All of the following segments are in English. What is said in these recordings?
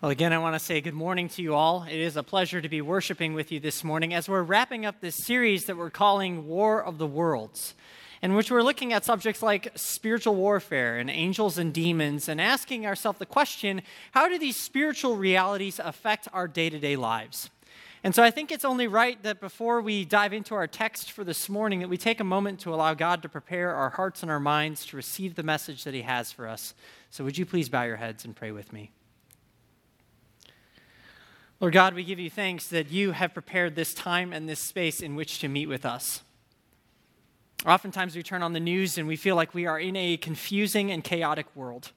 Well, again, I want to say good morning to you all. It is a pleasure to be worshiping with you this morning as we're wrapping up this series that we're calling War of the Worlds, in which we're looking at subjects like spiritual warfare and angels and demons and asking ourselves the question how do these spiritual realities affect our day to day lives? And so I think it's only right that before we dive into our text for this morning, that we take a moment to allow God to prepare our hearts and our minds to receive the message that He has for us. So would you please bow your heads and pray with me? Lord God, we give you thanks that you have prepared this time and this space in which to meet with us. Oftentimes we turn on the news and we feel like we are in a confusing and chaotic world.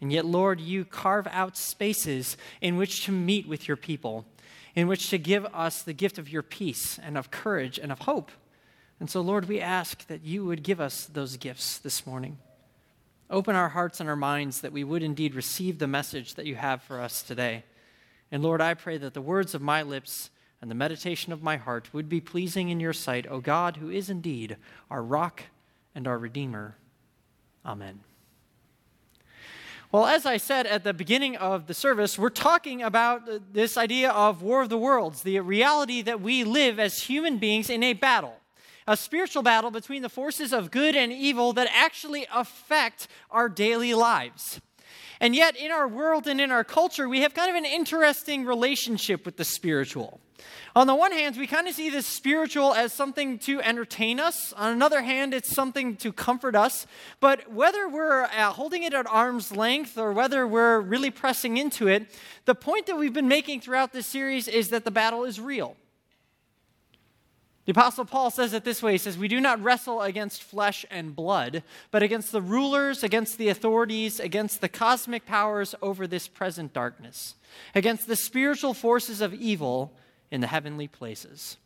And yet, Lord, you carve out spaces in which to meet with your people, in which to give us the gift of your peace and of courage and of hope. And so, Lord, we ask that you would give us those gifts this morning. Open our hearts and our minds that we would indeed receive the message that you have for us today. And Lord, I pray that the words of my lips and the meditation of my heart would be pleasing in your sight, O God, who is indeed our rock and our Redeemer. Amen. Well, as I said at the beginning of the service, we're talking about this idea of War of the Worlds, the reality that we live as human beings in a battle, a spiritual battle between the forces of good and evil that actually affect our daily lives. And yet, in our world and in our culture, we have kind of an interesting relationship with the spiritual. On the one hand, we kind of see the spiritual as something to entertain us. On another hand, it's something to comfort us. But whether we're uh, holding it at arm's length or whether we're really pressing into it, the point that we've been making throughout this series is that the battle is real. The Apostle Paul says it this way He says, We do not wrestle against flesh and blood, but against the rulers, against the authorities, against the cosmic powers over this present darkness, against the spiritual forces of evil in the heavenly places.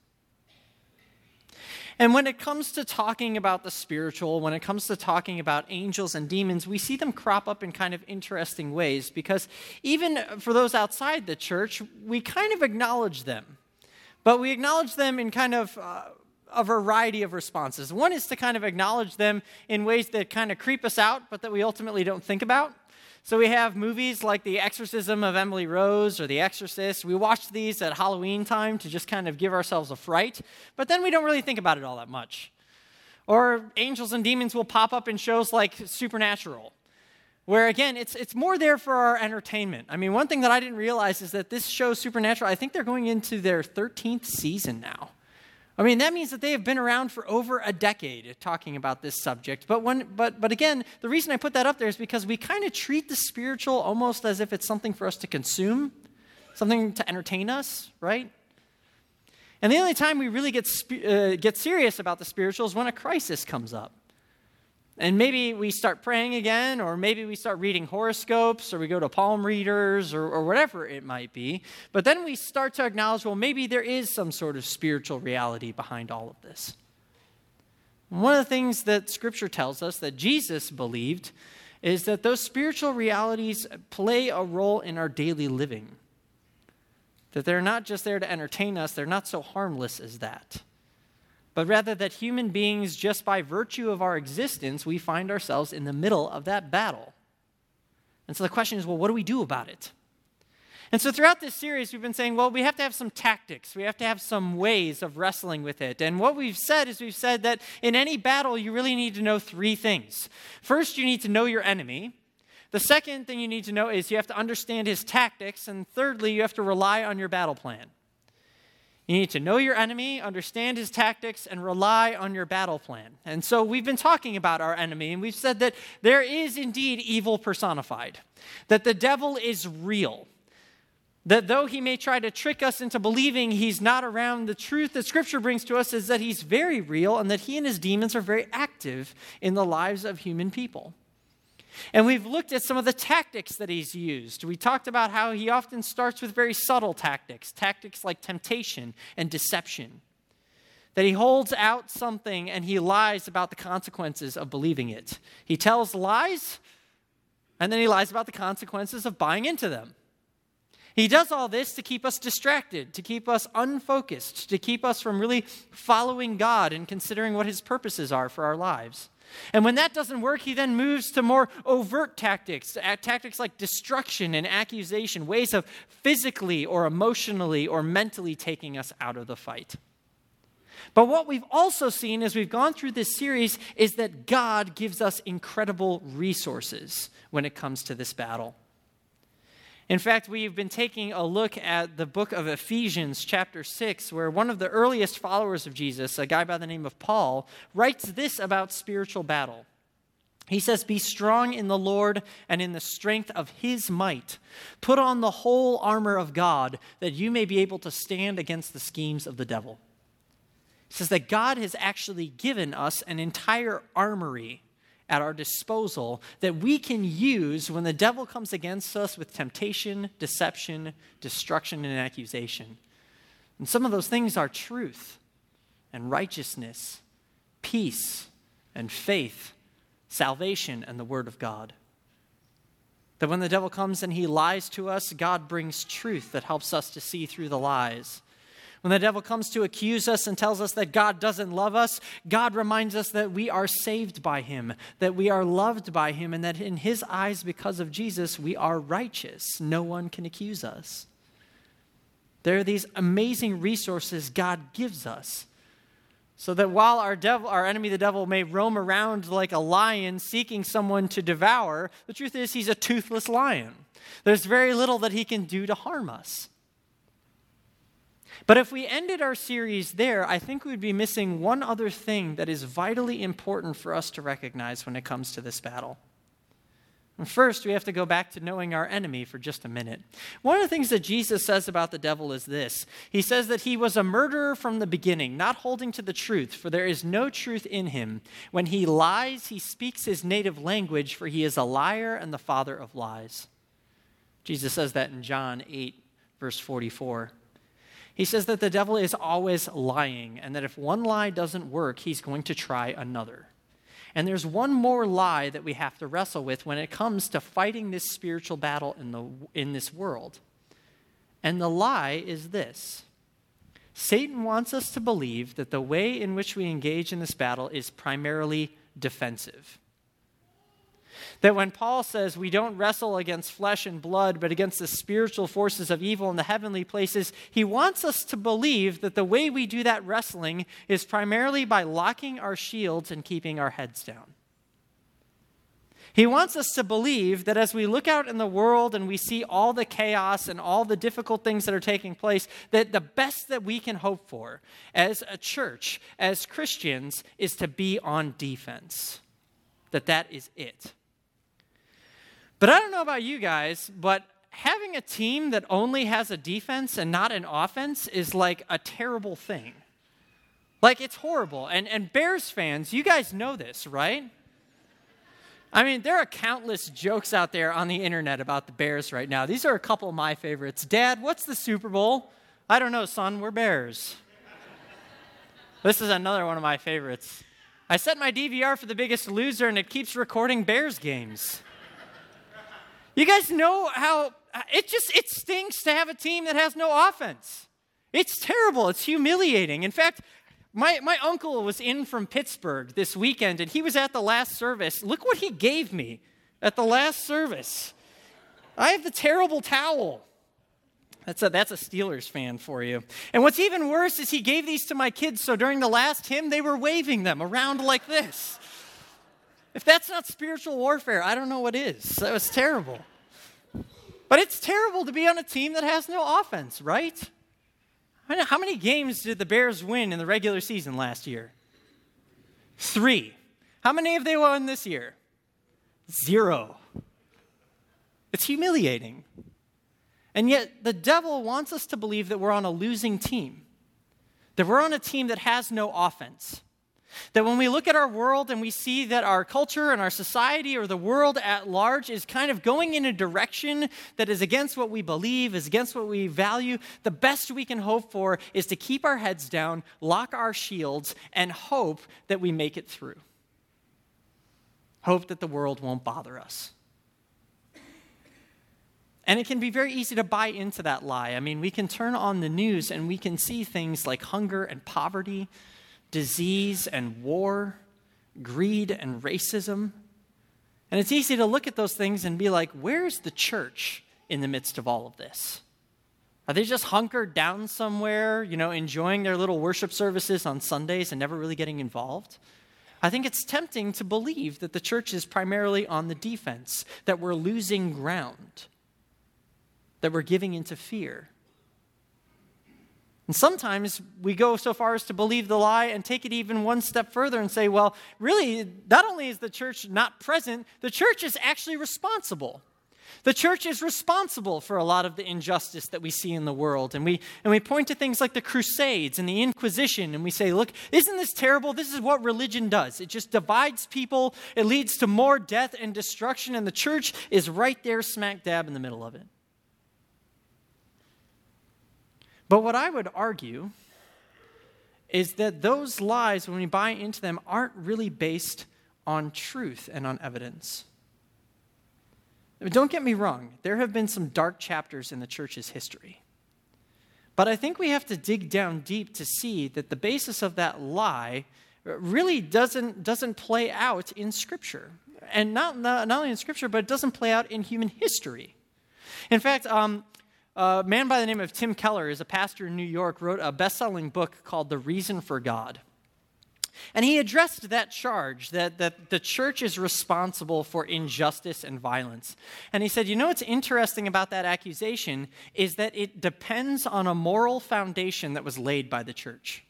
And when it comes to talking about the spiritual, when it comes to talking about angels and demons, we see them crop up in kind of interesting ways because even for those outside the church, we kind of acknowledge them. But we acknowledge them in kind of uh, a variety of responses. One is to kind of acknowledge them in ways that kind of creep us out, but that we ultimately don't think about. So we have movies like The Exorcism of Emily Rose or The Exorcist. We watch these at Halloween time to just kind of give ourselves a fright, but then we don't really think about it all that much. Or angels and demons will pop up in shows like Supernatural where again it's it's more there for our entertainment. I mean one thing that i didn't realize is that this show supernatural i think they're going into their 13th season now. I mean that means that they have been around for over a decade talking about this subject. But when but but again the reason i put that up there is because we kind of treat the spiritual almost as if it's something for us to consume something to entertain us right? And the only time we really get, uh, get serious about the spiritual is when a crisis comes up and maybe we start praying again, or maybe we start reading horoscopes, or we go to palm readers, or, or, whatever it might be. But then we start to acknowledge well, maybe there is some sort of spiritual reality behind all of this. one of the things that Scripture tells us that Jesus believed is that those spiritual realities play a role in our daily living. That they're not just there to entertain us, they're not so harmless as that but rather that human beings, just by virtue of our existence, we find ourselves in the middle of that battle. And so the question is well, what do we do about it? And so throughout this series, we've been saying, well, we have to have some tactics. We have to have some ways of wrestling with it. And what we've said is we've said that in any battle, you really need to know three things. First, you need to know your enemy. The second thing you need to know is you have to understand his tactics. And thirdly, you have to rely on your battle plan. You need to know your enemy, understand his tactics, and rely on your battle plan. And so we've been talking about our enemy, and we've said that there is indeed evil personified, that the devil is real. That though he may try to trick us into believing he's not around, the truth that Scripture brings to us is that he's very real and that he and his demons are very active in the lives of human people. And we've looked at some of the tactics that he's used. We talked about how he often starts with very subtle tactics, tactics like temptation and deception. That he holds out something and he lies about the consequences of believing it. He tells lies, and then he lies about the consequences of buying into them. He does all this to keep us distracted, to keep us unfocused, to keep us from really following God and considering what His purposes are for our lives. And when that doesn't work, he then moves to more overt tactics, tactics like destruction and accusation, ways of physically or emotionally or mentally taking us out of the fight. But what we've also seen as we've gone through this series is that God gives us incredible resources when it comes to this battle. In fact, we've been taking a look at the book of Ephesians, chapter 6, where one of the earliest followers of Jesus, a guy by the name of Paul, writes this about spiritual battle. He says, Be strong in the Lord and in the strength of his might. Put on the whole armor of God that you may be able to stand against the schemes of the devil. He says that God has actually given us an entire armory at our disposal that we can use when the devil comes against us with temptation, deception, destruction, and accusation. And some of those things are truth and righteousness, peace and faith, salvation, and the Word of God. That when the devil comes and he lies to us, God brings truth that helps us to see through the lies. When the devil comes to accuse us and tells us that God doesn't love us, God reminds us that we are saved by him, that we are loved by him, and that in his eyes, because of Jesus, we are righteous. No one can accuse us. There are these amazing resources God gives us. So that while our, devil, our enemy, the devil, may roam around like a lion seeking someone to devour, the truth is he's a toothless lion. There's very little that he can do to harm us. But if we ended our series there, I think we'd be missing one other thing that is vitally important for us to recognize when it comes to this battle. And first, we have to go back to knowing our enemy for just a minute. One of the things that Jesus says about the devil is this He says that he was a murderer from the beginning, not holding to the truth, for there is no truth in him. When he lies, he speaks his native language, for he is a liar and the father of lies. Jesus says that in John 8, verse 44. He says that the devil is always lying, and that if one lie doesn't work, he's going to try another. And there's one more lie that we have to wrestle with when it comes to fighting this spiritual battle in, the, in this world. And the lie is this Satan wants us to believe that the way in which we engage in this battle is primarily defensive. That when Paul says we don't wrestle against flesh and blood, but against the spiritual forces of evil in the heavenly places, he wants us to believe that the way we do that wrestling is primarily by locking our shields and keeping our heads down. He wants us to believe that as we look out in the world and we see all the chaos and all the difficult things that are taking place, that the best that we can hope for as a church, as Christians, is to be on defense. That that is it. But I don't know about you guys, but having a team that only has a defense and not an offense is like a terrible thing. Like it's horrible. And and Bears fans, you guys know this, right? I mean, there are countless jokes out there on the internet about the Bears right now. These are a couple of my favorites. Dad, what's the Super Bowl? I don't know, son, we're Bears. this is another one of my favorites. I set my DVR for the biggest loser and it keeps recording Bears games. You guys know how it just it stinks to have a team that has no offense. It's terrible. It's humiliating. In fact, my, my uncle was in from Pittsburgh this weekend and he was at the last service. Look what he gave me at the last service. I have the terrible towel. That's a, that's a Steelers fan for you. And what's even worse is he gave these to my kids, so during the last hymn, they were waving them around like this. If that's not spiritual warfare, I don't know what is. That was terrible. But it's terrible to be on a team that has no offense, right? How many games did the Bears win in the regular season last year? Three. How many have they won this year? Zero. It's humiliating. And yet, the devil wants us to believe that we're on a losing team, that we're on a team that has no offense. That when we look at our world and we see that our culture and our society or the world at large is kind of going in a direction that is against what we believe, is against what we value, the best we can hope for is to keep our heads down, lock our shields, and hope that we make it through. Hope that the world won't bother us. And it can be very easy to buy into that lie. I mean, we can turn on the news and we can see things like hunger and poverty, disease and war, greed and racism. And it's easy to look at those things and be like, where's the church in the midst of all of this? Are they just hunkered down somewhere, you know, enjoying their little worship services on Sundays and never really getting involved? I think it's tempting to believe that the church is primarily on the defense, that we're losing ground, that we're giving into fear. And sometimes we go so far as to believe the lie and take it even one step further and say, well, really, not only is the church not present, the church is actually responsible. The church is responsible for a lot of the injustice that we see in the world. And we, and we point to things like the Crusades and the Inquisition, and we say, look, isn't this terrible? This is what religion does. It just divides people, it leads to more death and destruction, and the church is right there, smack dab in the middle of it. But what I would argue is that those lies, when we buy into them, aren't really based on truth and on evidence. Don't get me wrong, there have been some dark chapters in the church's history. But I think we have to dig down deep to see that the basis of that lie really doesn't, doesn't play out in Scripture. And not, not, not only in Scripture, but it doesn't play out in human history. In fact, um, a man by the name of Tim Keller is a pastor in New York, wrote a best selling book called The Reason for God. And he addressed that charge that, that the church is responsible for injustice and violence. And he said, You know what's interesting about that accusation is that it depends on a moral foundation that was laid by the church.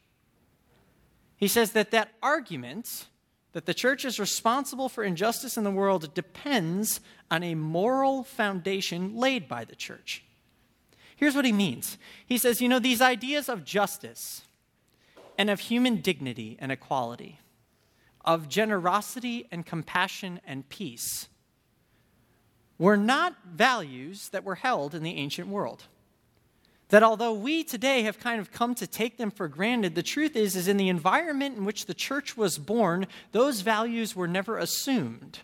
He says that that argument that the church is responsible for injustice in the world depends on a moral foundation laid by the church. Here's what he means He says, You know, these ideas of justice, and of human dignity and equality, of generosity and compassion and peace, were not values that were held in the ancient world. That although we today have kind of come to take them for granted, the truth is, is in the environment in which the church was born, those values were never assumed.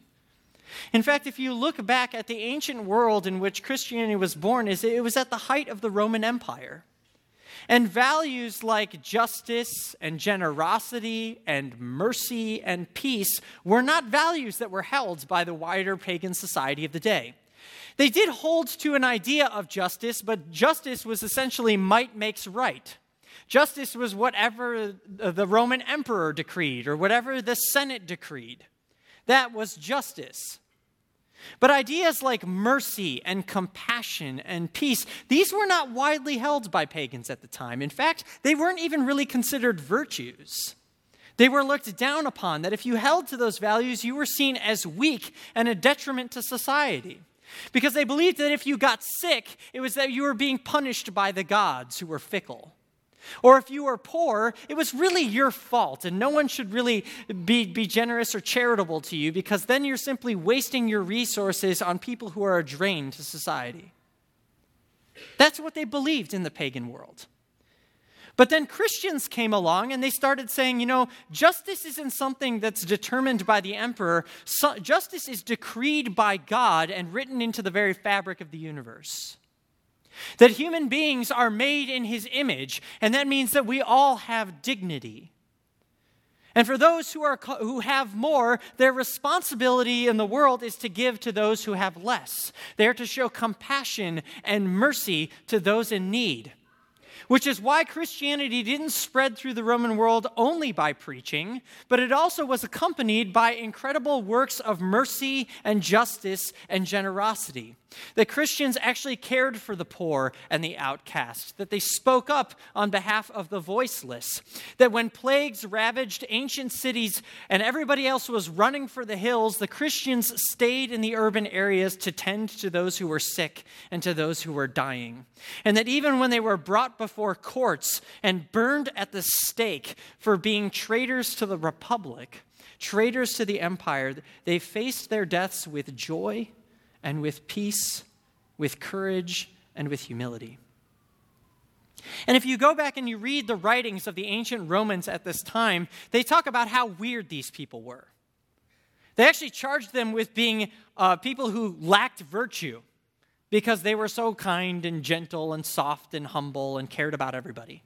In fact, if you look back at the ancient world in which Christianity was born, it was at the height of the Roman Empire. And values like justice and generosity and mercy and peace were not values that were held by the wider pagan society of the day. They did hold to an idea of justice, but justice was essentially might makes right. Justice was whatever the Roman emperor decreed or whatever the Senate decreed. That was justice. But ideas like mercy and compassion and peace, these were not widely held by pagans at the time. In fact, they weren't even really considered virtues. They were looked down upon, that if you held to those values, you were seen as weak and a detriment to society. Because they believed that if you got sick, it was that you were being punished by the gods who were fickle. Or if you were poor, it was really your fault, and no one should really be, be generous or charitable to you because then you're simply wasting your resources on people who are a drain to society. That's what they believed in the pagan world. But then Christians came along and they started saying, you know, justice isn't something that's determined by the emperor. So, justice is decreed by God and written into the very fabric of the universe. That human beings are made in his image, and that means that we all have dignity. And for those who, are, who have more, their responsibility in the world is to give to those who have less. They are to show compassion and mercy to those in need which is why Christianity didn't spread through the Roman world only by preaching, but it also was accompanied by incredible works of mercy and justice and generosity. That Christians actually cared for the poor and the outcast, that they spoke up on behalf of the voiceless, that when plagues ravaged ancient cities and everybody else was running for the hills, the Christians stayed in the urban areas to tend to those who were sick and to those who were dying. And that even when they were brought before before courts and burned at the stake for being traitors to the republic, traitors to the empire. They faced their deaths with joy and with peace, with courage and with humility. And if you go back and you read the writings of the ancient Romans at this time, they talk about how weird these people were. They actually charged them with being uh, people who lacked virtue because they were so kind and gentle and soft and humble and cared about everybody.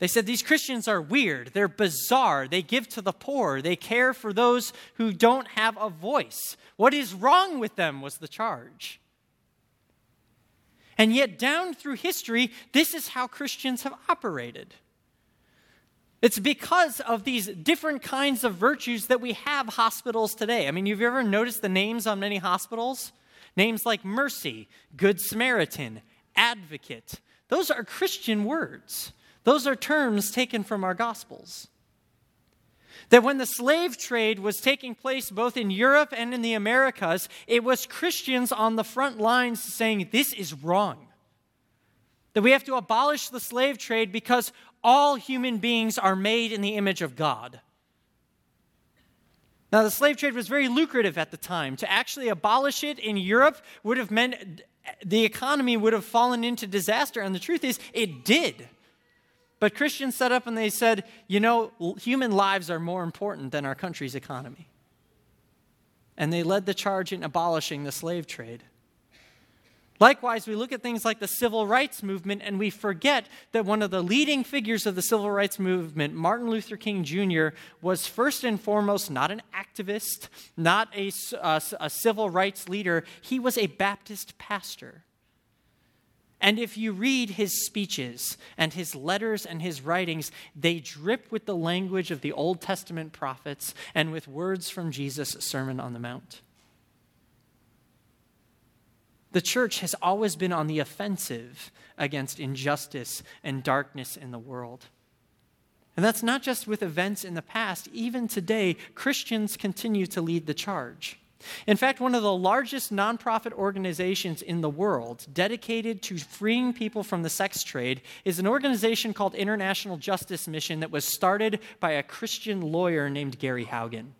They said these Christians are weird, they're bizarre, they give to the poor, they care for those who don't have a voice. What is wrong with them was the charge. And yet, down through history, this is how Christians have operated. It's because of these different kinds of virtues that we have hospitals today. I mean, have you ever noticed the names on many hospitals? Names like mercy, good Samaritan, advocate. Those are Christian words. Those are terms taken from our Gospels. That when the slave trade was taking place both in Europe and in the Americas, it was Christians on the front lines saying, This is wrong. That we have to abolish the slave trade because all human beings are made in the image of God. Now, the slave trade was very lucrative at the time. To actually abolish it in Europe would have meant the economy would have fallen into disaster. And the truth is, it did. But Christians set up and they said, you know, human lives are more important than our country's economy. And they led the charge in abolishing the slave trade. Likewise, we look at things like the civil rights movement and we forget that one of the leading figures of the civil rights movement, Martin Luther King Jr., was first and foremost not an activist, not a, a, a civil rights leader. He was a Baptist pastor. And if you read his speeches and his letters and his writings, they drip with the language of the Old Testament prophets and with words from Jesus' Sermon on the Mount. The church has always been on the offensive against injustice and darkness in the world. And that's not just with events in the past. Even today, Christians continue to lead the charge. In fact, one of the largest nonprofit organizations in the world dedicated to freeing people from the sex trade is an organization called International Justice Mission that was started by a Christian lawyer named Gary Haugen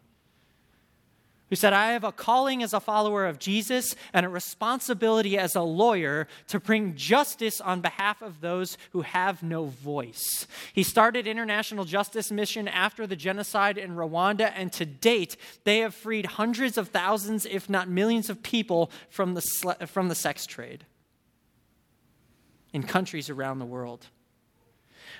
who said, I have a calling as a follower of Jesus and a responsibility as a lawyer to bring justice on behalf of those who have no voice. He started International Justice Mission after the genocide in Rwanda, and to date, they have freed hundreds of thousands, if not millions, of people from the, from the sex trade in countries around the world.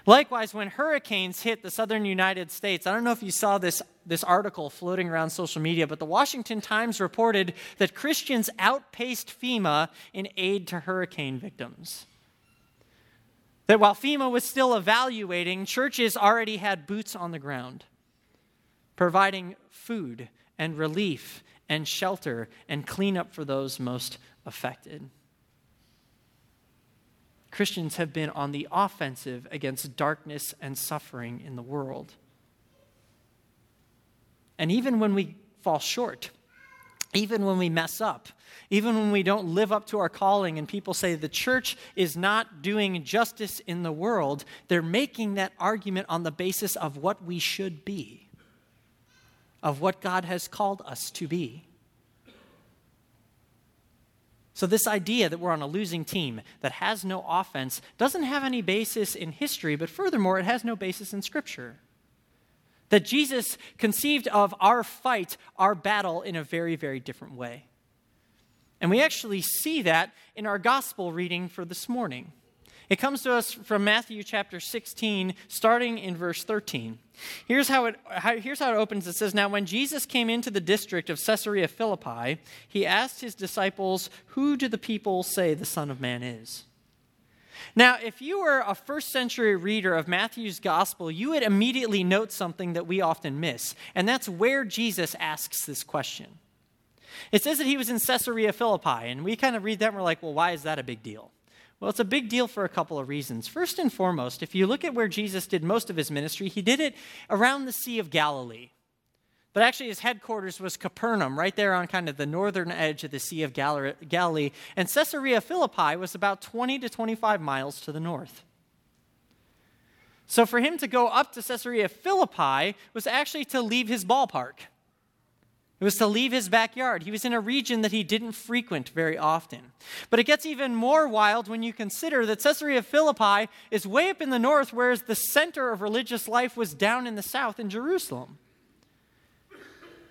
Likewise, when hurricanes hit the southern United States, I don't know if you saw this, this article floating around social media, but the Washington Times reported that Christians outpaced FEMA in aid to hurricane victims. That while FEMA was still evaluating, churches already had boots on the ground, providing food and relief and shelter and cleanup for those most affected. Christians have been on the offensive against darkness and suffering in the world. And even when we fall short, even when we mess up, even when we don't live up to our calling and people say the church is not doing justice in the world, they're making that argument on the basis of what we should be, of what God has called us to be. So, this idea that we're on a losing team that has no offense doesn't have any basis in history, but furthermore, it has no basis in Scripture. That Jesus conceived of our fight, our battle, in a very, very different way. And we actually see that in our gospel reading for this morning. It comes to us from Matthew chapter 16, starting in verse 13. Here's how, it, how, here's how it opens. It says, Now, when Jesus came into the district of Caesarea Philippi, he asked his disciples, Who do the people say the Son of Man is? Now, if you were a first century reader of Matthew's gospel, you would immediately note something that we often miss, and that's where Jesus asks this question. It says that he was in Caesarea Philippi, and we kind of read that and we're like, well, why is that a big deal? Well, it's a big deal for a couple of reasons. First and foremost, if you look at where Jesus did most of his ministry, he did it around the Sea of Galilee. But actually, his headquarters was Capernaum, right there on kind of the northern edge of the Sea of Galilee. And Caesarea Philippi was about 20 to 25 miles to the north. So for him to go up to Caesarea Philippi was actually to leave his ballpark. It was to leave his backyard. He was in a region that he didn't frequent very often. But it gets even more wild when you consider that Caesarea Philippi is way up in the north, whereas the center of religious life was down in the south in Jerusalem.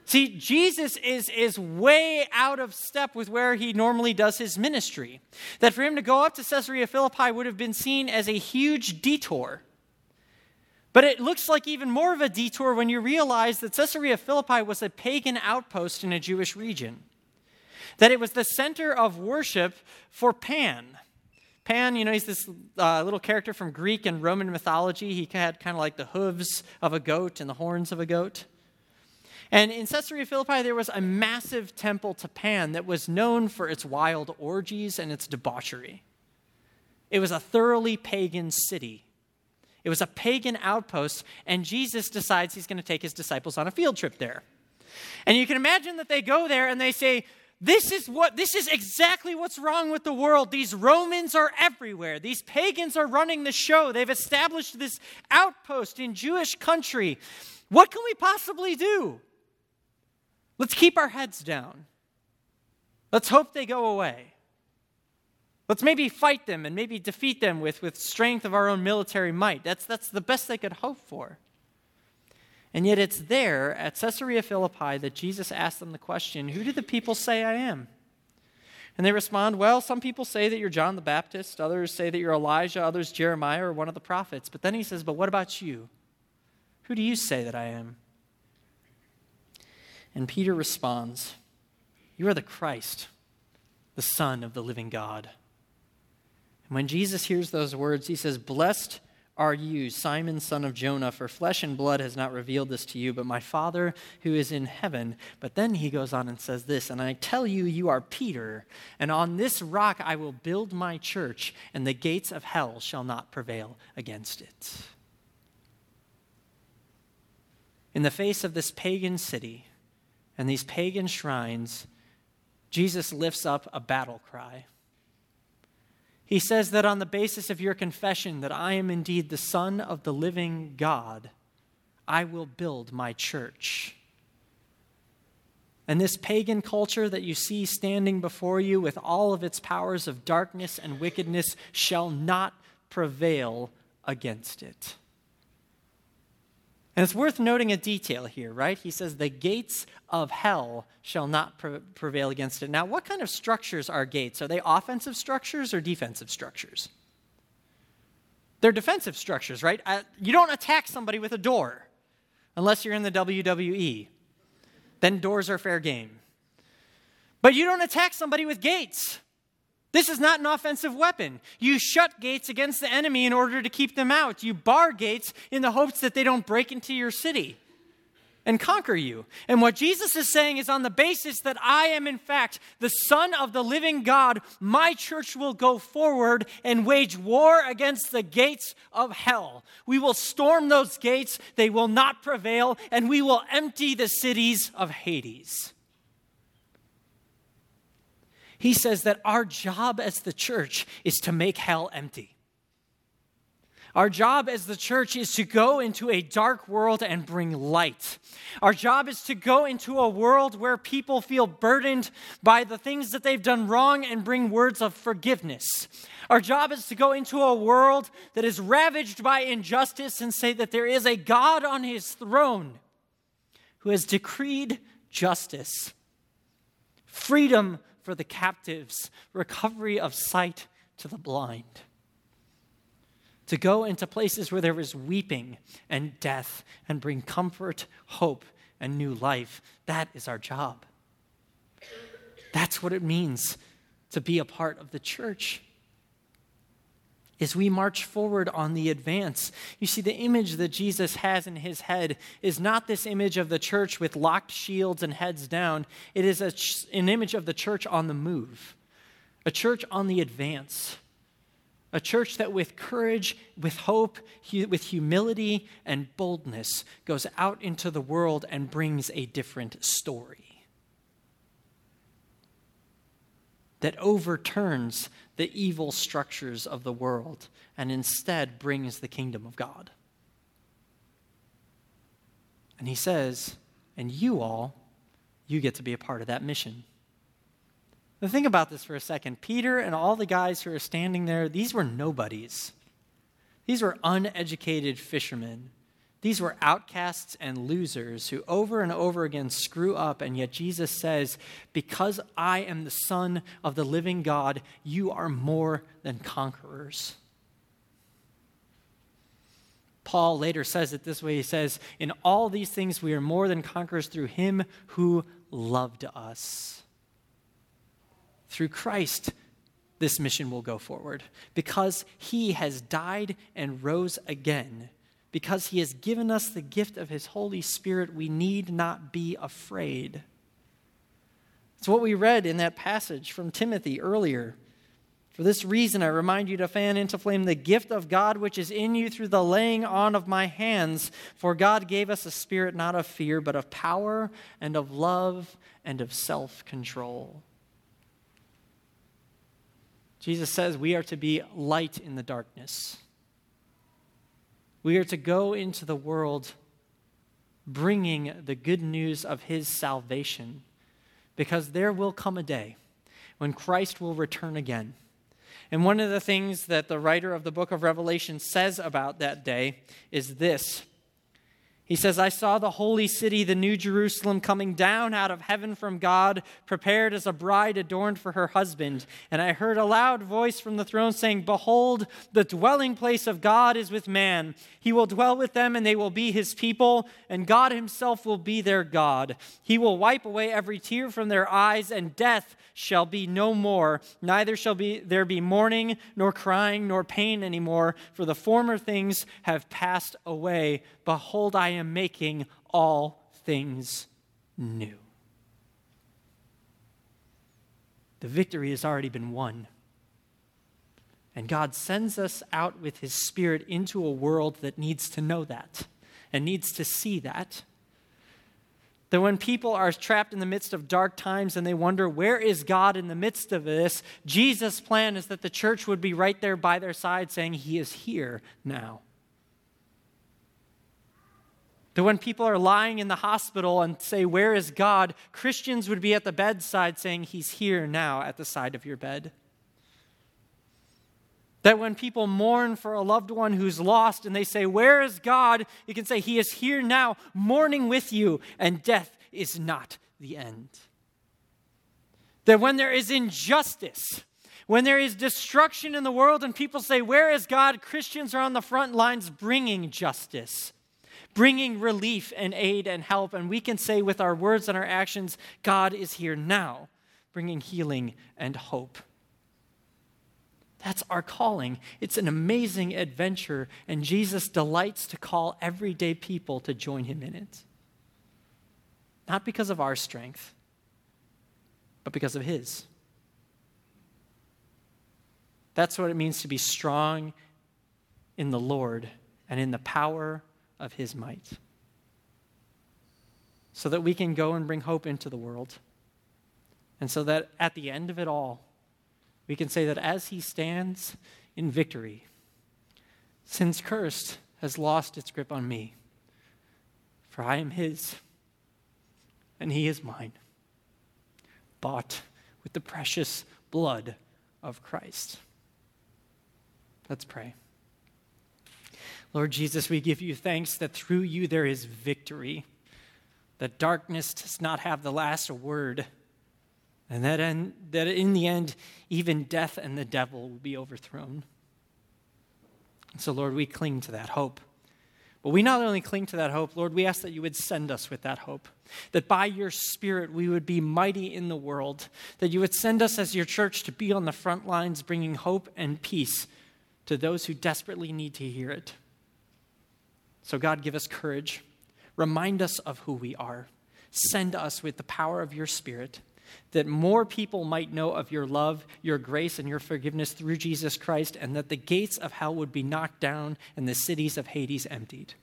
See, Jesus is, is way out of step with where he normally does his ministry. That for him to go up to Caesarea Philippi would have been seen as a huge detour. But it looks like even more of a detour when you realize that Caesarea Philippi was a pagan outpost in a Jewish region, that it was the center of worship for Pan. Pan, you know, he's this uh, little character from Greek and Roman mythology. He had kind of like the hooves of a goat and the horns of a goat. And in Caesarea Philippi, there was a massive temple to Pan that was known for its wild orgies and its debauchery. It was a thoroughly pagan city. It was a pagan outpost, and Jesus decides he's going to take his disciples on a field trip there. And you can imagine that they go there and they say, this is what this is exactly what's wrong with the world. These Romans are everywhere. These pagans are running the show. They've established this outpost in Jewish country. What can we possibly do? Let's keep our heads down. Let's hope they go away. Let's maybe fight them and maybe defeat them with, with strength of our own military might. That's, that's the best they could hope for. And yet it's there at Caesarea Philippi that Jesus asked them the question Who do the people say I am? And they respond, Well, some people say that you're John the Baptist, others say that you're Elijah, others Jeremiah or one of the prophets. But then he says, But what about you? Who do you say that I am? And Peter responds, You are the Christ, the Son of the living God. And when Jesus hears those words, he says, Blessed are you, Simon, son of Jonah, for flesh and blood has not revealed this to you, but my Father who is in heaven. But then he goes on and says this, And I tell you, you are Peter, and on this rock I will build my church, and the gates of hell shall not prevail against it. In the face of this pagan city, and these pagan shrines, Jesus lifts up a battle cry. He says that on the basis of your confession that I am indeed the Son of the living God, I will build my church. And this pagan culture that you see standing before you with all of its powers of darkness and wickedness shall not prevail against it. And it's worth noting a detail here, right? He says, The gates of hell shall not pre- prevail against it. Now, what kind of structures are gates? Are they offensive structures or defensive structures? They're defensive structures, right? Uh, you don't attack somebody with a door unless you're in the WWE. Then doors are fair game. But you don't attack somebody with gates. This is not an offensive weapon. You shut gates against the enemy in order to keep them out. You bar gates in the hopes that they don't break into your city and conquer you. And what Jesus is saying is on the basis that I am, in fact, the Son of the living God, my church will go forward and wage war against the gates of hell. We will storm those gates, they will not prevail, and we will empty the cities of Hades. He says that our job as the church is to make hell empty. Our job as the church is to go into a dark world and bring light. Our job is to go into a world where people feel burdened by the things that they've done wrong and bring words of forgiveness. Our job is to go into a world that is ravaged by injustice and say that there is a God on his throne who has decreed justice, freedom for the captives, recovery of sight to the blind. To go into places where there is weeping and death and bring comfort, hope, and new life. That is our job. That's what it means to be a part of the church as we march forward on the advance. You see, the image that Jesus has in his head is not this image of the church with locked shields and heads down. It is an image of the church on the move, a church on the advance, a church that with courage, with hope, with humility, and boldness goes out into the world and brings a different story. That overturns the evil structures of the world and instead brings the kingdom of God. And he says, and you all, you get to be a part of that mission. Now, think about this for a second. Peter and all the guys who are standing there, these were nobodies. These were uneducated fishermen. These were outcasts and losers who over and over again screw up, and yet Jesus says, Because I am the Son of the living God, you are more than conquerors. Paul later says it this way He says, In all these things we are more than conquerors through him who loved us. Through Christ, this mission will go forward because he has died and rose again because he has given us the gift of his Holy Spirit, we need not be afraid. It's what we read in that passage from Timothy earlier. For this reason, I remind you to fan into flame the gift of God which is in you through the laying on of my hands. For God gave us a spirit not of fear, but of power and of love and of self control. Jesus says we are to be light in the darkness. We are to go into the world bringing the good news of his salvation because there will come a day when Christ will return again. And one of the things that the writer of the book of Revelation says about that day is this he says, I saw the holy city, the new Jerusalem, coming down out of heaven from God, prepared as a bride adorned for her husband. And I heard a loud voice from the throne saying, Behold, the dwelling place of God is with man. He will dwell with them, and they will be his people, and God himself will be their God. He will wipe away every tear from their eyes, and death shall be no more. Neither shall be, there be mourning, nor crying, nor pain anymore, for the former things have passed away. Behold, I am making all things new. The victory has already been won. And God sends us out with His Spirit into a world that needs to know that and needs to see that. That when people are trapped in the midst of dark times and they wonder, where is God in the midst of this? Jesus' plan is that the church would be right there by their side saying, He is here now. That when people are lying in the hospital and say, Where is God? Christians would be at the bedside saying, He's here now at the side of your bed. That when people mourn for a loved one who's lost and they say, Where is God? You can say, He is here now, mourning with you, and death is not the end. That when there is injustice, when there is destruction in the world and people say, Where is God? Christians are on the front lines bringing justice bringing relief and aid and help. And we can say with our words and our actions, God is here now, bringing healing and hope. That's our calling. It's an amazing adventure, and Jesus delights to call everyday people to join him in it. Not because of our strength, but because of his. That's what it means to be strong in the Lord and in the power of his might. So that we can go and bring hope into the world. And so that at the end of it all, we can say that as he stands in victory, sin's cursed has lost its grip on me. For I am his, and he is mine, bought with the precious blood of Christ. Let's pray. Lord Jesus, we give you thanks that through you there is victory, that darkness does not have the last word, and that in, that in the end, even death and the devil will be overthrown. And so, Lord, we cling to that hope. But we not only cling to that hope, Lord, we ask that you would send us with that hope. That by your Spirit we would be mighty in the world. That you would send us as your church to be on the front lines, bringing hope and peace to those who desperately need to hear it. So, God, give us courage. Remind us of who we are. Send us with the power of your Spirit that more people might know of your love, your grace, and your forgiveness through Jesus Christ, and that the gates of hell would be knocked down and the cities of Hades emptied.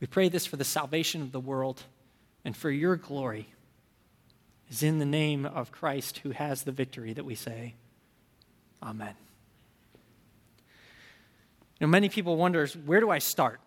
We pray this for the salvation of the world and for your glory. Is in the name of Christ who has the victory that we say, Amen. You know, many people wonder, where do I start?